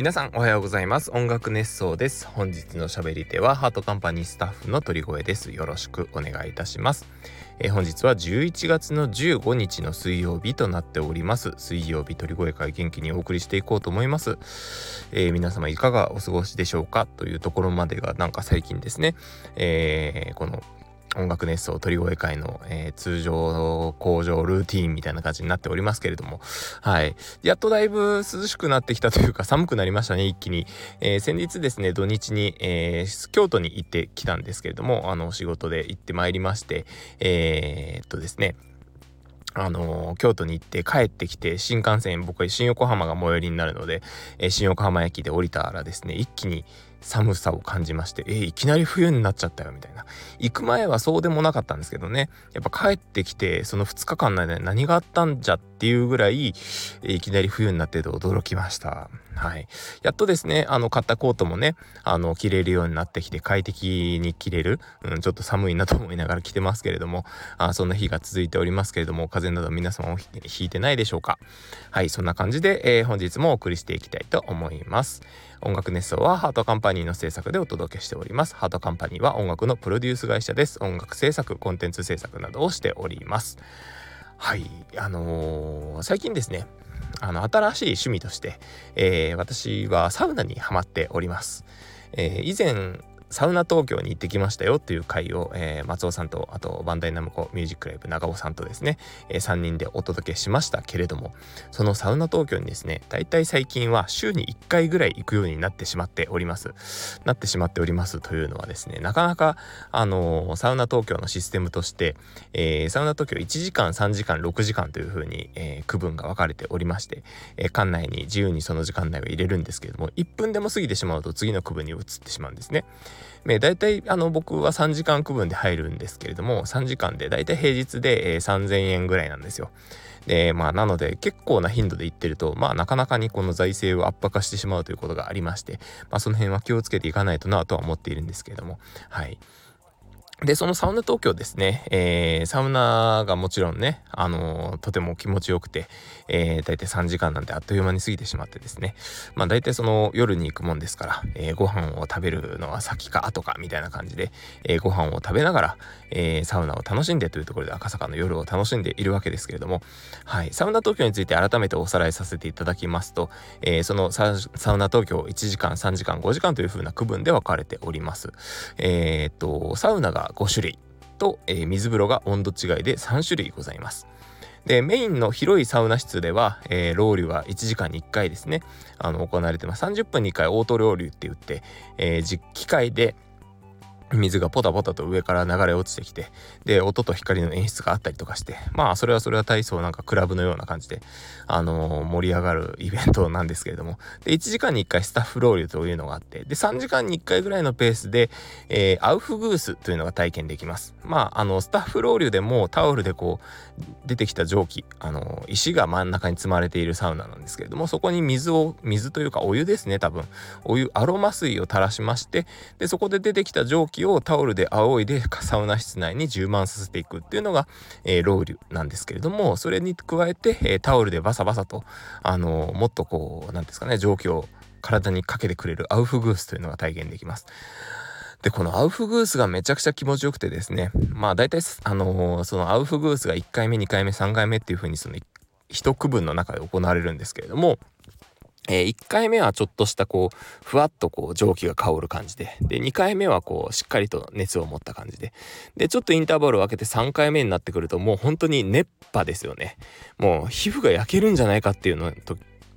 皆さんおはようございます。音楽熱奏です。本日の喋り手はハートカンパニースタッフの鳥越です。よろしくお願いいたします。えー、本日は11月の15日の水曜日となっております。水曜日鳥越会元気にお送りしていこうと思います、えー、皆様いかがお過ごしでしょうか？というところまでがなんか最近ですね、えー、この音楽熱奏鳥越会の、えー、通常工場ルーティーンみたいな感じになっておりますけれども、はい。やっとだいぶ涼しくなってきたというか寒くなりましたね、一気に。えー、先日ですね、土日に、えー、京都に行ってきたんですけれども、あの、仕事で行ってまいりまして、えー、っとですね、あのー、京都に行って帰ってきて新幹線僕は新横浜が最寄りになるので、えー、新横浜駅で降りたらですね一気に寒さを感じまして、えー、いきなり冬になっちゃったよみたいな。行く前はそうでもなかったんですけどね、やっぱ帰ってきて、その2日間の間に何があったんじゃっていうぐらい、えー、いきなり冬になってて驚きました。はい。やっとですね、あの、買ったコートもね、あの、着れるようになってきて、快適に着れる、うん、ちょっと寒いなと思いながら着てますけれども、あそんな日が続いておりますけれども、風邪など皆様もひいてないでしょうか。はい、そんな感じで、えー、本日もお送りしていきたいと思います。音楽熱奏はハートカンパニーの制作でお届けしております。ハートカンパニーは音楽のプロデュース会社です。音楽制作、コンテンツ制作などをしております。はい、あのー、最近ですね、あの、新しい趣味として、えー、私はサウナにはまっております。えー、以前、サウナ東京に行ってきましたよっていう回を、えー、松尾さんとあとバンダイナムコミュージックライブ長尾さんとですね、えー、3人でお届けしましたけれどもそのサウナ東京にですねだいたい最近は週に1回ぐらい行くようになってしまっております。なってしまっておりますというのはですねなかなかあのー、サウナ東京のシステムとして、えサウナ東京1時間3時間6時間というふうに、え区分が分かれておりまして、え館内に自由にその時間内を入れるんですけれども1分でも過ぎてしまうと次の区分に移ってしまうんですね。ね、大体あの僕は3時間区分で入るんですけれども3時間で大体平日で、えー、3000円ぐらいなんですよ。でまあなので結構な頻度で行ってるとまあなかなかにこの財政を圧迫してしまうということがありましてまあその辺は気をつけていかないとなとは思っているんですけれどもはい。で、そのサウナ東京ですね、えー、サウナがもちろんね、あのー、とても気持ちよくて、えー、大体3時間なんであっという間に過ぎてしまってですね、まあ大体その夜に行くもんですから、えー、ご飯を食べるのは先か後かみたいな感じで、えー、ご飯を食べながら、えー、サウナを楽しんでというところで赤坂の夜を楽しんでいるわけですけれども、はい、サウナ東京について改めておさらいさせていただきますと、えー、そのサウナ東京1時間、3時間、5時間という風な区分で分かれております。えー、っと、サウナが5種類と、えー、水風呂が温度違いで3種類ございます。で、メインの広いサウナ室では、えー、ロウリュは1時間に1回ですね、あの、行われてます。30分に1回オートロウリュって言って、えー、機械で、水がポタポタと上から流れ落ちてきてで音と光の演出があったりとかしてまあそれはそれは体操なんかクラブのような感じであのー、盛り上がるイベントなんですけれども。で1時間に1回スタッフロールというのがあってで3時間に1回ぐらいのペースで、えー、アウフグースというのが体験できます。まああのスタッフロールでもタオルでこう出てきた蒸気あのー、石が真ん中に積まれているサウナなんですけれどもそこに水を水というかお湯ですね多分。お湯アロマ水を垂らしましてでそこで出てきた蒸気をタオルで仰いでサウナ室内に充満させていくっていうのが、えー、ロウリュなんですけれどもそれに加えて、えー、タオルでバサバサと、あのー、もっとこう何ですかね蒸気を体にかけてくれるアウフグースというのが体現できます。で、このアウフグースがめちゃくちゃ気持ちよくてですね、まあ大体、あのー、そのアウフグースが1回目、2回目、3回目っていう風にその一区分の中で行われるんですけれども、えー、1回目はちょっとしたこうふわっとこう蒸気が香る感じで。で2回目はこうしっかりと熱を持った感じで。でちょっとインターバルを空けて3回目になってくるともう本当に熱波ですよね。もう皮膚が焼けるんじゃないかっていうの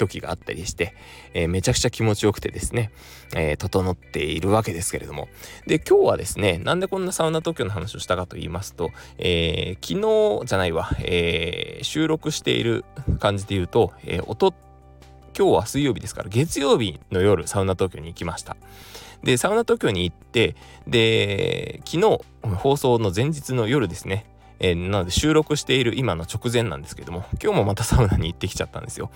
時があったりして、えー、めちゃくちゃ気持ちよくてですね、えー、整っているわけですけれども。で今日はですねなんでこんなサウナ東京の話をしたかと言いますと、えー、昨日じゃないわ、え収録している感じで言うと、えー、音今日は水曜日ですから月曜日の夜サウナ東京に行きました。でサウナ東京に行ってで昨日放送の前日の夜ですね。えー、なので収録している今の直前なんですけども今日もまたサウナに行ってきちゃったんですよ。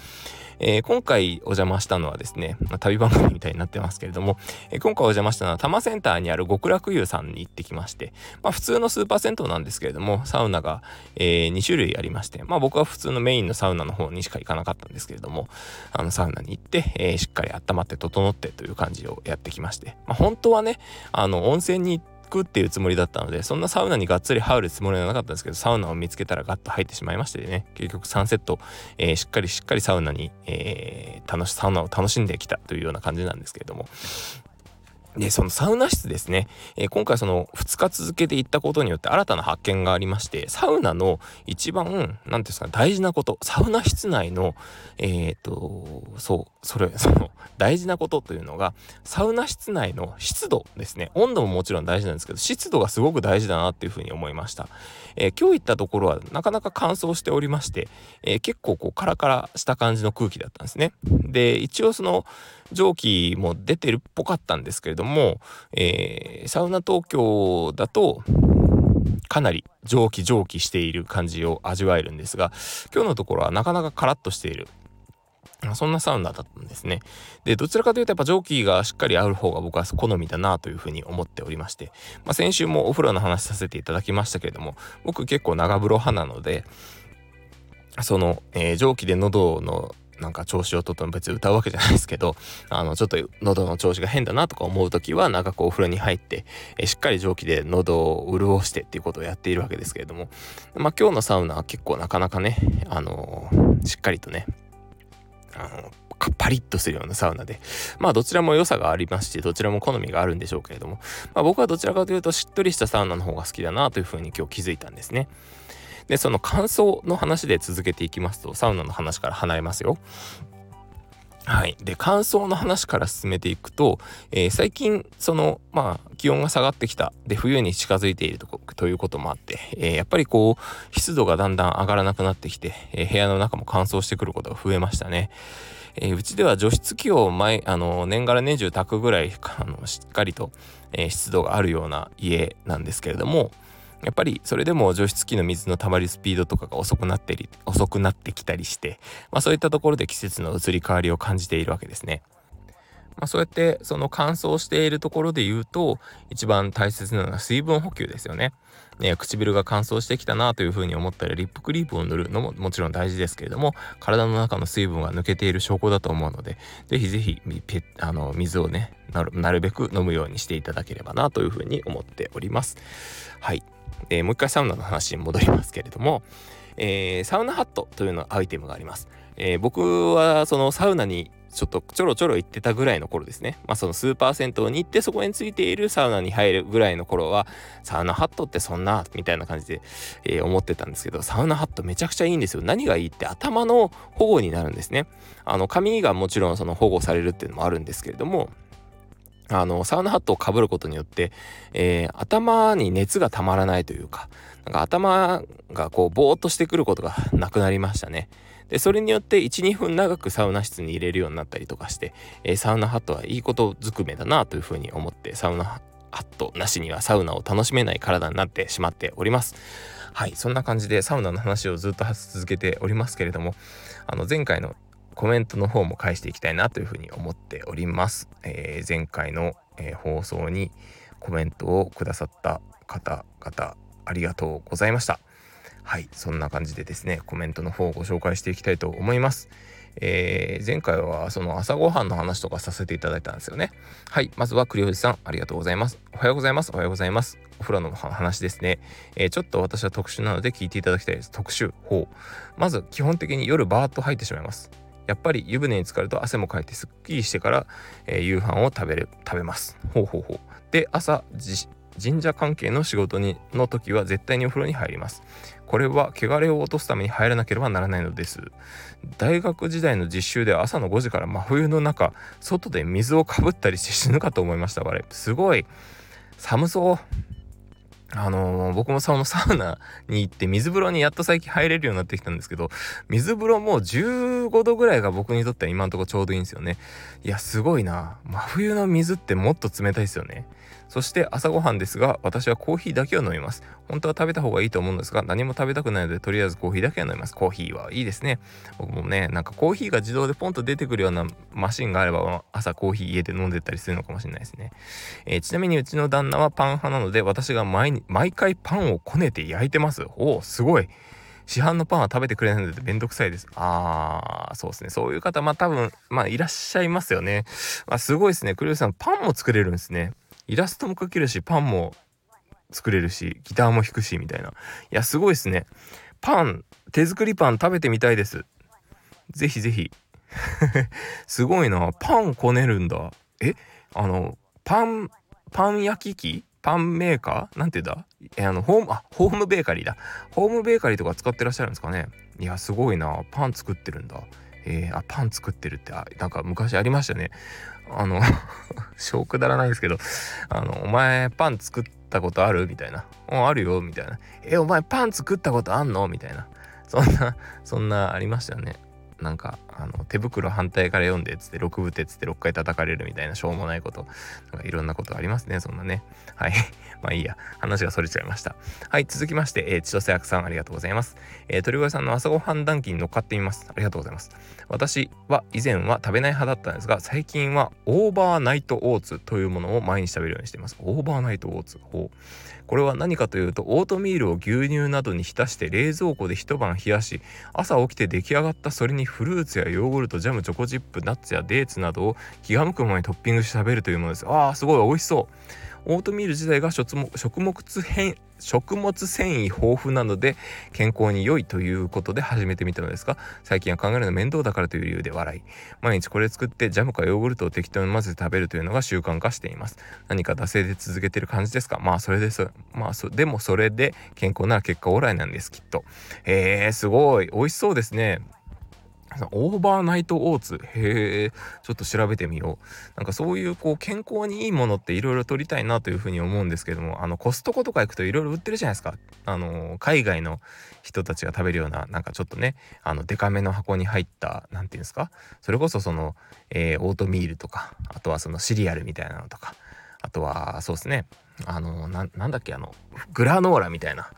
えー、今回お邪魔したのはですね、まあ、旅番組みたいになってますけれども、えー、今回お邪魔したのは多摩センターにある極楽湯さんに行ってきまして、まあ、普通のスーパー銭湯なんですけれどもサウナが、えー、2種類ありまして、まあ、僕は普通のメインのサウナの方にしか行かなかったんですけれどもあのサウナに行って、えー、しっかり温まって整ってという感じをやってきまして、まあ、本当はねあの温泉に行ってくっていうつもりだったのでそんなサウナにがっつり入るつもりはなかったんですけどサウナを見つけたらガッと入ってしまいましてね。結局3セット、えー、しっかりしっかりサウナに、えー、楽しサウナを楽しんできたというような感じなんですけれども。で、そのサウナ室ですね、えー、今回その2日続けて行ったことによって新たな発見がありまして、サウナの一番、何て言うんですか、大事なこと、サウナ室内の、えっ、と、そう、それ、その、大事なことというのが、サウナ室内の湿度ですね。温度ももちろん大事なんですけど、湿度がすごく大事だなっていうふうに思いました。えー、今日行ったところはなかなか乾燥しておりまして、え結構こうカラカラした感じの空気だったんですね。で、一応その、蒸気も出てるっぽかったんですけれども、えー、サウナ東京だとかなり蒸気蒸気している感じを味わえるんですが今日のところはなかなかカラッとしているそんなサウナだったんですね。で、どちらかというとやっぱ蒸気がしっかりある方が僕は好みだなというふうに思っておりまして、まあ、先週もお風呂の話させていただきましたけれども、僕結構長風呂派なので、その、えー、蒸気で喉のなんか調子をとっても別に歌うわけじゃないですけど、あの、ちょっと喉の調子が変だなとか思う時は、なんかこうお風呂に入って、えしっかり蒸気で喉を潤してっていうことをやっているわけですけれども、まあ今日のサウナは結構なかなかね、あの、しっかりとね、あのパリッとするようなサウナで、まあどちらも良さがありますし、どちらも好みがあるんでしょうけれども、まあ僕はどちらかというとしっとりしたサウナの方が好きだなというふうに今日気づいたんですね。でその乾燥の話で続けていきますとサウナの話から離れますよ。はい。で、乾燥の話から進めていくと、えー、最近、その、まあ、気温が下がってきた。で、冬に近づいているとということもあって、えー、やっぱりこう、湿度がだんだん上がらなくなってきて、えー、部屋の中も乾燥してくることが増えましたね。えうちでは除湿機を前、あの、年がら年中炊くぐらい、あの、しっかりと、え湿度があるような家なんですけれども、やっぱりそれでも除湿機の水の溜まるスピードとかが遅くなってり遅くなってきたりして、まあ、そういったところで季節の移り変わりを感じているわけですね。まあ、そうやってその乾燥しているところで言うと一番大切なのは水分補給ですよね。ね唇が乾燥してきたなというふうに思ったらリップクリープを塗るのももちろん大事ですけれども体の中の水分が抜けている証拠だと思うので是非是非あの水をねなるべく飲むようにしていただければなというふうに思っております。はいえー、もう一回サウナの話に戻りますけれども、えー、サウナハットというのアイテムがあります。えー、僕はそのサウナにちょっとちょろちょろ行ってたぐらいの頃ですね。まあそのスーパー銭湯に行ってそこについているサウナに入るぐらいの頃はサウナハットってそんなみたいな感じで、えー、思ってたんですけどサウナハットめちゃくちゃいいんですよ。何がいいって頭の保護になるんですね。あの髪がもちろんその保護されるっていうのもあるんですけれどもあの、サウナハットをかぶることによって、えー、頭に熱がたまらないというか、なんか頭がこう、ぼーっとしてくることがなくなりましたね。で、それによって1、2分長くサウナ室に入れるようになったりとかして、えー、サウナハットはいいことずくめだなというふうに思って、サウナハットなしにはサウナを楽しめない体になってしまっております。はい、そんな感じでサウナの話をずっと続けておりますけれども、あの前回のコメントの方も返していきたいなというふうに思っております。えー、前回の、えー、放送にコメントをくださった方々ありがとうございました。はい、そんな感じでですね、コメントの方をご紹介していきたいと思います。えー、前回はその朝ごはんの話とかさせていただいたんですよね。はい、まずは栗おじさん、ありがとうございます。おはようございます。おはようございます。お風呂の話ですね。えー、ちょっと私は特殊なので聞いていただきたいです。特殊。ほう。まず、基本的に夜バーッと入ってしまいます。やっぱり湯船に浸かると汗もかいてすっきりしてから、えー、夕飯を食べる食べます。ほうほうほう。で朝神社関係の仕事にの時は絶対にお風呂に入ります。これは汚れを落とすために入らなければならないのです。大学時代の実習では朝の5時から真冬の中外で水をかぶったりして死ぬかと思いましたあれすごい。寒そう。あのー、僕もそのサウナに行って水風呂にやっと最近入れるようになってきたんですけど、水風呂も15度ぐらいが僕にとっては今んとこちょうどいいんですよね。いや、すごいな。真冬の水ってもっと冷たいですよね。そして朝ごはんですが私はコーヒーだけを飲みます本当は食べた方がいいと思うんですが何も食べたくないのでとりあえずコーヒーだけは飲みますコーヒーはいいですね僕もねなんかコーヒーが自動でポンと出てくるようなマシンがあれば朝コーヒー家で飲んでたりするのかもしれないですね、えー、ちなみにうちの旦那はパン派なので私が毎毎回パンをこねて焼いてますおおすごい市販のパンは食べてくれないのでめんどくさいです。あー、そうですね。そういう方、まあ多分、まあいらっしゃいますよね。まあすごいですね。クリオさん、パンも作れるんですね。イラストも描けるし、パンも作れるし、ギターも弾くし、みたいな。いや、すごいですね。パン、手作りパン食べてみたいです。ぜひぜひ。すごいな。パンこねるんだ。えあの、パン、パン焼き器パンメーカー？なんて言うんだ？え、あの、ホーム、あ、ホームベーカリーだ。ホームベーカリーとか使ってらっしゃるんですかね？いや、すごいな。パン作ってるんだ。えー、あ、パン作ってるって、あ、なんか昔ありましたね。あの 小くだらないですけど、あの、お前パン作ったことある？みたいな。うん、あるよみたいな。え、お前パン作ったことあんの？みたいな。そんな、そんなありましたよね。なんかあの手袋反対から読んでっつって6部手っつって6回叩かれるみたいなしょうもないこと。なんかいろんなことありますねそんなね。はい。まあいいや。話がそれちゃいました。はい続きまして、えー、千歳役さんありがとうございます、えー、鳥越さんの朝ごはん談義に乗っかってみます。ありがとうございます。私は以前は食べない派だったんですが最近は overnight oats というものを毎日食べるようにしています。 overnight oats。ほう。これは何かというとオートミールを牛乳などに浸して冷蔵庫で一晩冷やし朝起きて出来上がったそれにフルーツやヨーグルトジャムチョコチップナッツやデーツなどを気が向くままにトッピングして食べるというものです。あーすごい。美味しそう。オートミール自体が食物食物繊維豊富なので健康に良いということで始めてみたのですが最近は考えるの面倒だからという理由で笑い。毎日これ作ってジャムかヨーグルトを適当に混ぜて食べるというのが習慣化しています。何か惰性で続けてる感じですか？まあそれです。まあそでもそれで健康なら結果オーライなんですきっと。えー、すごい。美味しそうですね。overnight oats。へえちょっと調べてみよう。なんかそういうこう健康にいいものっていろいろ取りたいなというふうに思うんですけどもあのコストコとか行くといろいろ売ってるじゃないですか。あの海外の人たちが食べるようななんかちょっとねあのデカめの箱に入った何て言うんですか。それこそその、えー、オートミールとかあとはそのシリアルみたいなのとか。あとはそうですね。あのなんだっけあのグラノーラみたいな。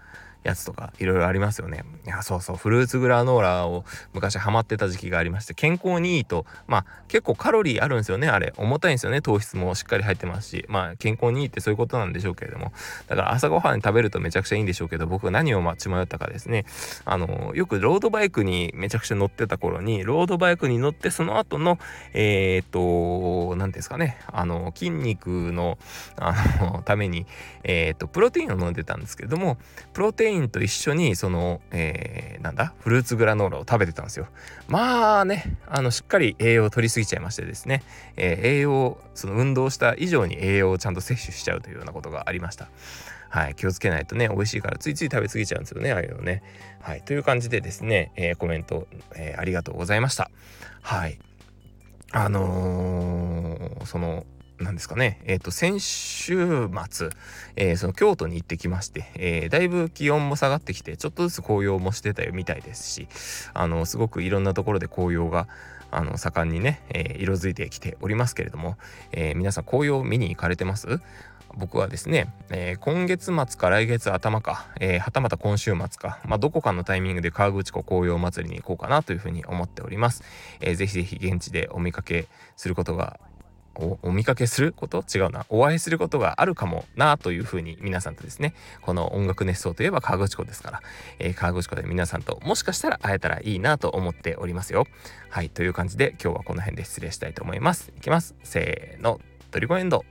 やつとかいろいろありますよね。いやそうそう。フルーツグラノーラを昔ハマってた時期がありまして健康にいいとまあ結構カロリーあるんですよねあれ。重たいんですよね糖質もしっかり入ってますし。まあ健康にいいってそういうことなんでしょうけれども。だから朝ごはんに食べるとめちゃくちゃいいんでしょうけど僕は何を待ち迷ったかですね。あのよくロードバイクにめちゃくちゃ乗ってた頃にロードバイクに乗ってその後のえー、っと何ですかね。あの筋肉のあのためにえー、っとプロテインを飲んでたんですけれどもプロテインインと一緒にその、えー、なんだ？フルーツグラノーラを食べてたんですよまあねあのしっかり栄養を取りすぎちゃいましてですね、えー、栄養その運動した以上に栄養をちゃんと摂取しちゃうというようなことがありましたはい、気をつけないとね、美味しいからついつい食べ過ぎちゃうんですよね、ああいうのね。はい、という感じでですね、えー、コメント、えー、ありがとうございました。はい。あのー、その、なんですかね、えっ、ー、と、先週末、えー、その京都に行ってきまして、えー、だいぶ気温も下がってきて、ちょっとずつ紅葉もしてたみたいですし、あの、すごくいろんなところで紅葉が、あの、盛んにね、え色づいてきておりますけれども、え皆さん紅葉見に行かれてます？僕はですね、えー、今月末か来月頭か、えー、はたまた今週末か、まあ、どこかのタイミングで河口湖紅葉祭りに行こうかなというふうに思っております。えー、ぜひぜひ現地でお見かけすることがお見かけすること？違うな。お会いすることがあるかもなというふうに皆さんとですね。この音楽熱奏といえば河口湖ですから、えー、河口湖で皆さんともしかしたら会えたらいいなと思っておりますよ。はいという感じで今日はこの辺で失礼したいと思います。いきます。せーの。トリコエンド。